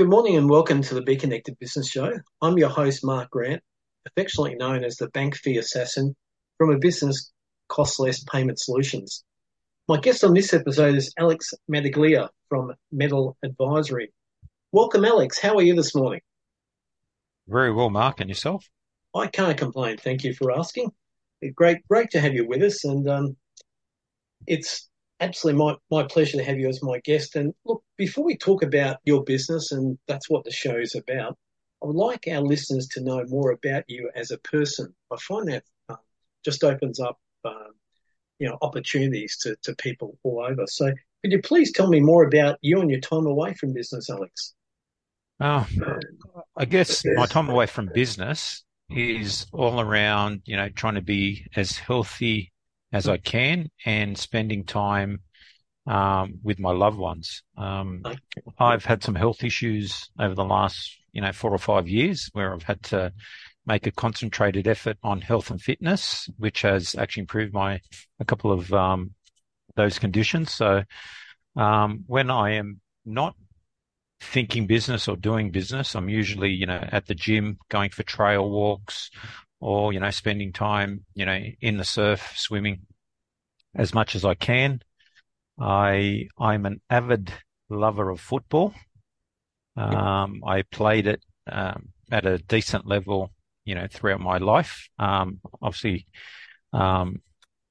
Good morning and welcome to the Be Connected Business Show. I'm your host, Mark Grant, affectionately known as the bank fee assassin from a business cost less payment solutions. My guest on this episode is Alex Medaglia from Medal Advisory. Welcome, Alex. How are you this morning? Very well, Mark. And yourself? I can't complain. Thank you for asking. Great, great to have you with us. And um, it's absolutely my, my pleasure to have you as my guest. And look, before we talk about your business, and that's what the show is about, I would like our listeners to know more about you as a person. I find that uh, just opens up, uh, you know, opportunities to, to people all over. So could you please tell me more about you and your time away from business, Alex? Oh, I guess my time away from business is all around, you know, trying to be as healthy as I can and spending time um, with my loved ones. Um, I've had some health issues over the last, you know, four or five years where I've had to make a concentrated effort on health and fitness, which has actually improved my a couple of um, those conditions. So um, when I am not thinking business or doing business. I'm usually, you know, at the gym, going for trail walks or, you know, spending time, you know, in the surf, swimming as much as I can. I, I'm an avid lover of football. Um, I played it, um, at a decent level, you know, throughout my life. Um, obviously, um,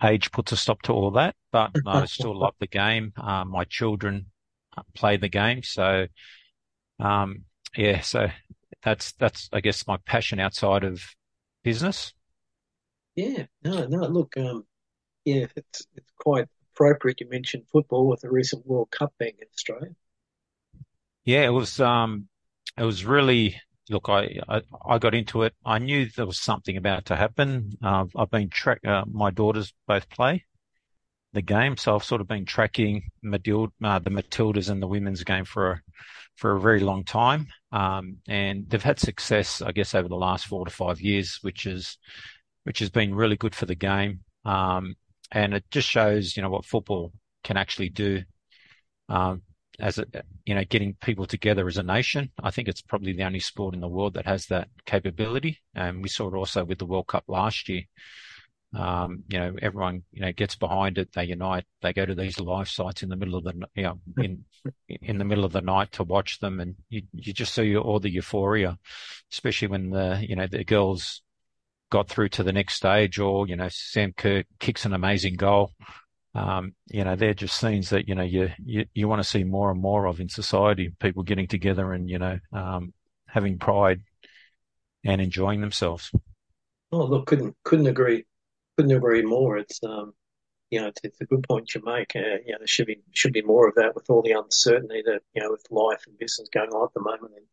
age puts a stop to all that, but I still love the game. Um, my children play the game. So, um, yeah, so that's that's I guess my passion outside of business. Yeah, no, no. Look, um, yeah, it's it's quite appropriate you mentioned football with the recent World Cup being in Australia. Yeah, it was um, it was really look. I, I I got into it. I knew there was something about to happen. Uh, I've been track. Uh, my daughters both play the game, so I've sort of been tracking Madild, uh, the Matildas and the women's game for a for a very long time. Um, and they've had success, I guess, over the last four to five years, which is, which has been really good for the game. Um, and it just shows, you know, what football can actually do. Um, as a, you know, getting people together as a nation. I think it's probably the only sport in the world that has that capability. And we saw it also with the World Cup last year. Um, you know, everyone, you know, gets behind it. They unite. They go to these live sites in the middle of the, you know, in, in the middle of the night to watch them. And you, you just see all the euphoria, especially when the, you know, the girls got through to the next stage or, you know, Sam Kerr kicks an amazing goal. Um, you know, they're just scenes that, you know, you, you, you want to see more and more of in society, people getting together and, you know, um, having pride and enjoying themselves. Oh, look, couldn't, couldn't agree couldn't agree more. It's um, you know, it's, it's, a good point you make. Uh, you know, there should be should be more of that with all the uncertainty that you know with life and business going on at the moment. And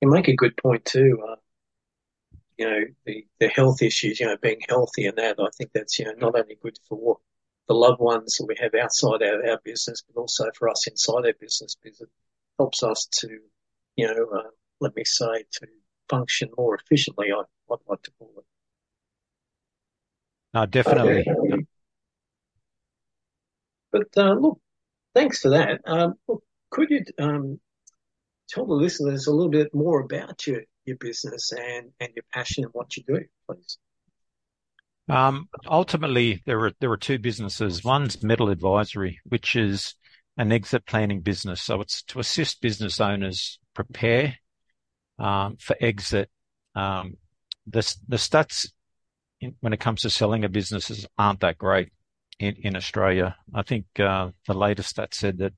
you make a good point too. Uh, you know, the the health issues. You know, being healthy and that. I think that's you know not only good for the loved ones that we have outside our, our business, but also for us inside our business because it helps us to, you know, uh, let me say, to function more efficiently. I, I'd like to call it. No, definitely. But uh, look, thanks for that. Um, look, could you um, tell the listeners a little bit more about your, your business and, and your passion and what you do, please? Um, ultimately, there are there are two businesses. One's Medal Advisory, which is an exit planning business. So it's to assist business owners prepare um, for exit. Um, the the stats in, when it comes to selling a businesses aren't that great in, in Australia. I think uh, the latest stat said that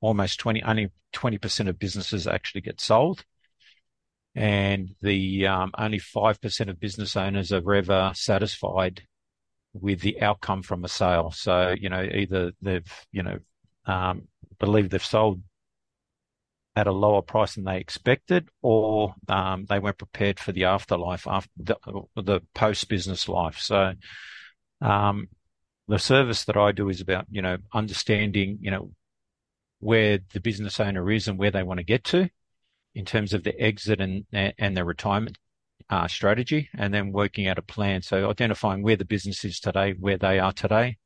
almost 20, only 20% of businesses actually get sold. And the um, only 5% of business owners are ever satisfied with the outcome from a sale. So, you know, either they've, you know, um, believe they've sold at a lower price than they expected, or um, they weren't prepared for the afterlife, after the, the post business life. So, um, the service that I do is about you know understanding you know where the business owner is and where they want to get to in terms of the exit and and their retirement uh, strategy, and then working out a plan. So identifying where the business is today, where they are today,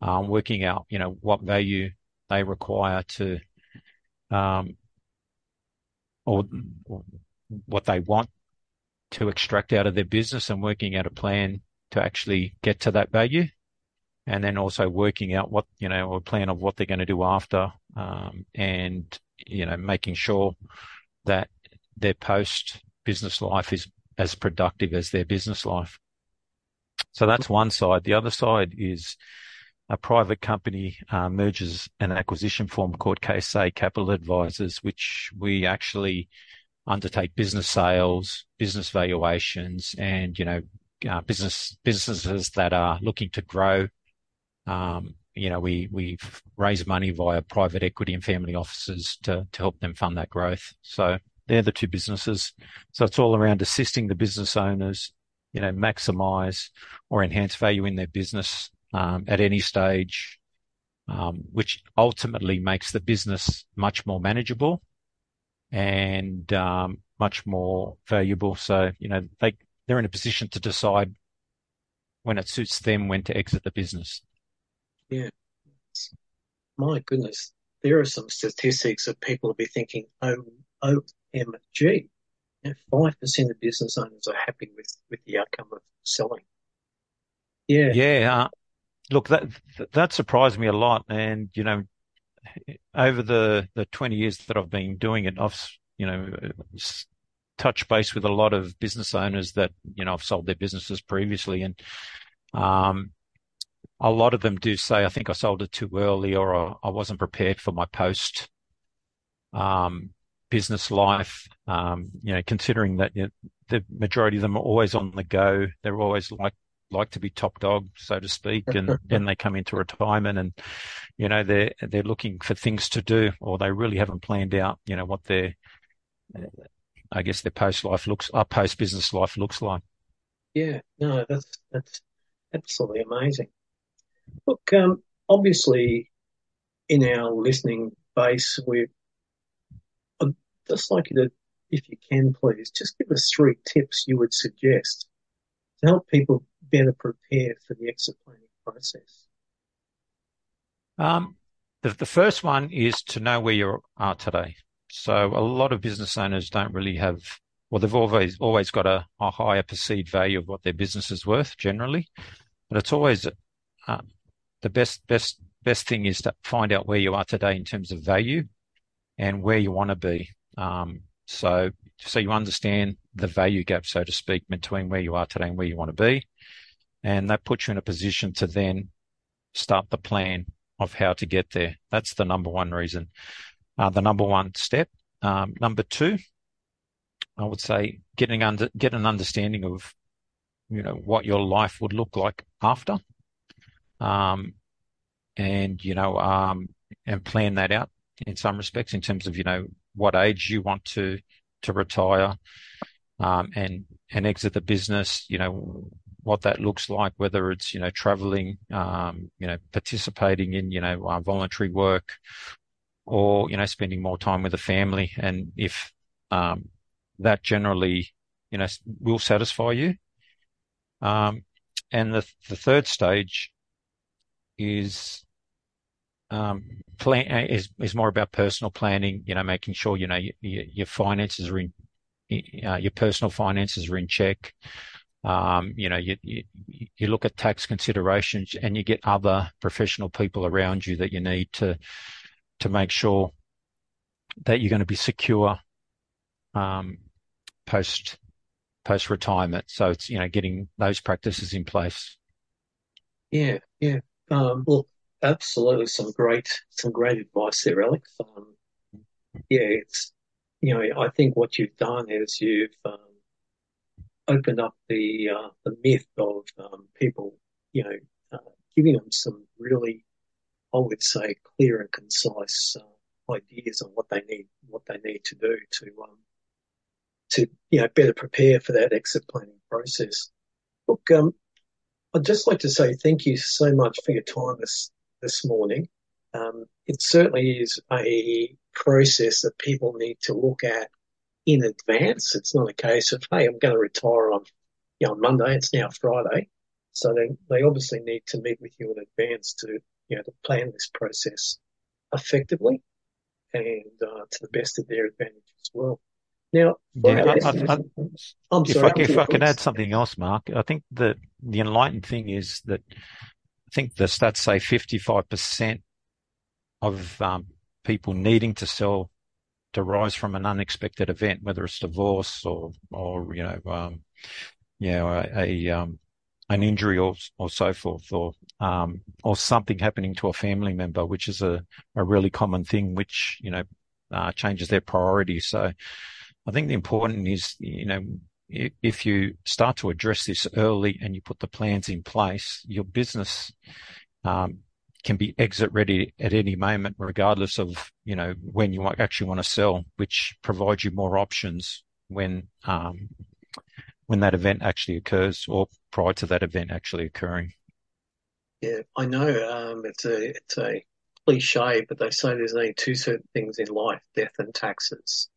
um, working out you know what value they require to um, or, what they want to extract out of their business and working out a plan to actually get to that value. And then also working out what, you know, a plan of what they're going to do after, um, and, you know, making sure that their post business life is as productive as their business life. So that's one side. The other side is a private company uh, and acquisition firm called KSA Capital Advisors, which we actually undertake business sales, business valuations, and you know, uh, business businesses that are looking to grow. Um, you know, we we raise money via private equity and family offices to to help them fund that growth. So they're the two businesses. So it's all around assisting the business owners, you know, maximize or enhance value in their business at any stage, um, which ultimately makes the business much more manageable and um, much more valuable. So you know they they're in a position to decide when it suits them when to exit the business. Yeah, my goodness, there are some statistics that people will be thinking, oh, OMG, five percent of business owners are happy with with the outcome of selling. Yeah, yeah. Look, that that surprised me a lot, and you know, over the the twenty years that I've been doing it, I've you know touched base with a lot of business owners that you know have sold their businesses previously, and um, a lot of them do say, "I think I sold it too early, or I wasn't prepared for my post." Um, business life, um, you know, considering that you know, the majority of them are always on the go, they're always like like to be top dog, so to speak, and then they come into retirement and you know they're they're looking for things to do, or they really haven't planned out, you know, what their I guess their post life looks, our uh, post business life looks like. Yeah, no, that's that's absolutely amazing. Look, um, obviously, in our listening base, we I'd just like you to, if you can, please, just give us three tips you would suggest to help people better prepare for the exit planning process? Um, the, the first one is to know where you are today. So a lot of business owners don't really have, well, they've always always got a, a higher perceived value of what their business is worth generally, but it's always uh, the best best best thing is to find out where you are today in terms of value and where you want to be. Um, so so you understand the value gap, so to speak, between where you are today and where you want to be. And that puts you in a position to then start the plan of how to get there. That's the number one reason, uh, the number one step. Um, number two, I would say getting under, get an understanding of, you know, what your life would look like after. Um, and, you know, um, and plan that out in some respects in terms of, you know, what age you want to to retire um, and and exit the business. You know what that looks like, whether it's you know traveling, um, you know participating in you know uh, voluntary work, or you know spending more time with the family, and if um, that generally you know will satisfy you. Um, and the the third stage is um, plan uh, is is more about personal planning. You know, making sure you know your, your finances are in uh, your personal finances are in check. Um, you know, you, you, you look at tax considerations and you get other professional people around you that you need to to make sure that you're going to be secure um, post post retirement. So it's you know getting those practices in place. Yeah, yeah. Um, well, absolutely some great some great advice there, Alex. Um, yeah, it's you know I think what you've done is you've um, opened up the uh, the myth of um, people, you know, uh, giving them some really, I would say, clear and concise uh, ideas on what they need what they need to do to um, to you know better prepare for that exit planning process. Look, um, I'd just like to say thank you so much for your time this this morning. Um, it certainly is a process that people need to look at in advance. It's not a case of, hey, I'm going to retire on, you know, on Monday. It's now Friday. So they, they obviously need to meet with you in advance to, you know, to plan this process effectively and uh, to the best of their advantage as well. Now, Yeah, I, I, I, I'm if sorry, I if I can add something else, Mark, I think that the enlightened thing is that think the stats say 55% of um, people needing to sell derives from an unexpected event, whether it's divorce or or you know um, you know a, a um, an injury or or so forth, or um, or something happening to a family member, which is a a really common thing, which you know uh, changes their priorities. So I think the important is you know if you start to address this early and you put the plans in place, your business um, can be exit ready at any moment, regardless of you know when you actually want to sell, which provides you more options when um, when that event actually occurs or prior to that event actually occurring. Yeah, I know. Um, it's a it's a cliche, but they say there's only two certain things in life: death and taxes.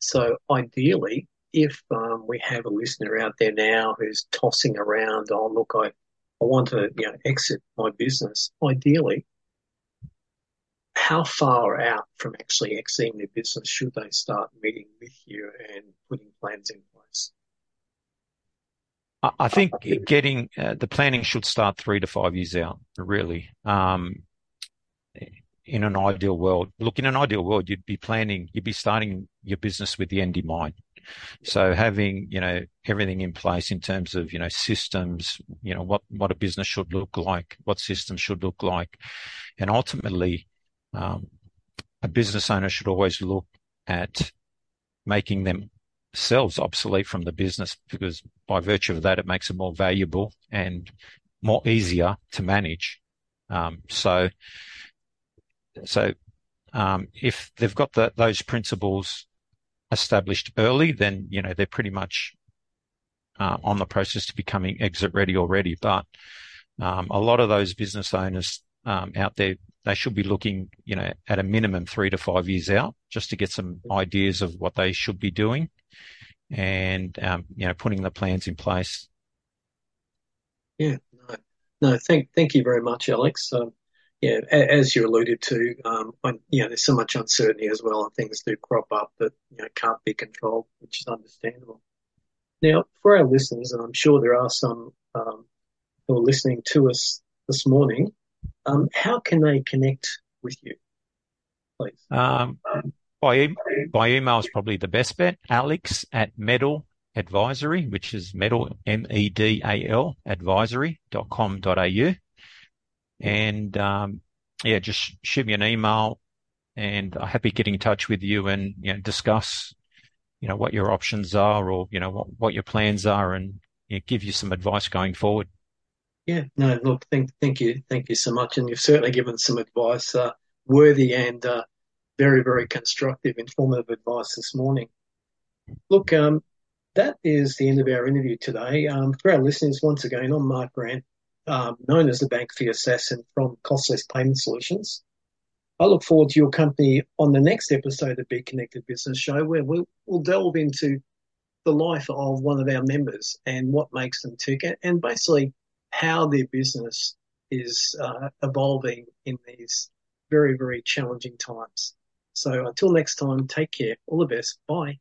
So ideally, if um, we have a listener out there now who's tossing around, oh look, I I want to you know exit my business. Ideally, how far out from actually exiting their business should they start meeting with you and putting plans in place? I think getting uh, the planning should start three to five years out, really. Um, in an ideal world, look, in an ideal world, you'd be planning, you'd be starting your business with the end in mind. So having, you know, everything in place in terms of, you know, systems, you know, what, what a business should look like, what systems should look like. And ultimately, um, a business owner should always look at making themselves obsolete from the business because by virtue of that, it makes it more valuable and more easier to manage. Um, so, so, um, if they've got the, those principles established early, then, you know, they're pretty much, uh, on the process to becoming exit ready already. But, um, a lot of those business owners, um, out there, they should be looking, you know, at a minimum three to five years out just to get some ideas of what they should be doing and, um, you know, putting the plans in place. Yeah, no, no, thank thank you very much, Alex. Yeah, as you alluded to, um, when, you know, there's so much uncertainty as well, and things do crop up that you know can't be controlled, which is understandable. Now, for our listeners, and I'm sure there are some um, who are listening to us this morning, um, how can they connect with you, please? Um, by, e- by email is probably the best bet. Alex at Medal Advisory, which is Medal, M-E-D-A-L advisory.com.au. And, um, yeah, just shoot me an email and I'm happy getting in touch with you and, you know, discuss, you know, what your options are or, you know, what, what your plans are and you know, give you some advice going forward. Yeah, no, look, thank thank you, thank you so much, and you've certainly given some advice, uh, worthy and uh, very very constructive, informative advice this morning. Look, um, that is the end of our interview today. Um, for our listeners, once again, I'm Mark Grant, um, known as the Bank Your Assassin from Costless Payment Solutions. I look forward to your company on the next episode of Be Connected Business Show, where we'll, we'll delve into the life of one of our members and what makes them tick, and basically how their business is uh, evolving in these very, very challenging times. So until next time, take care. All the best. Bye.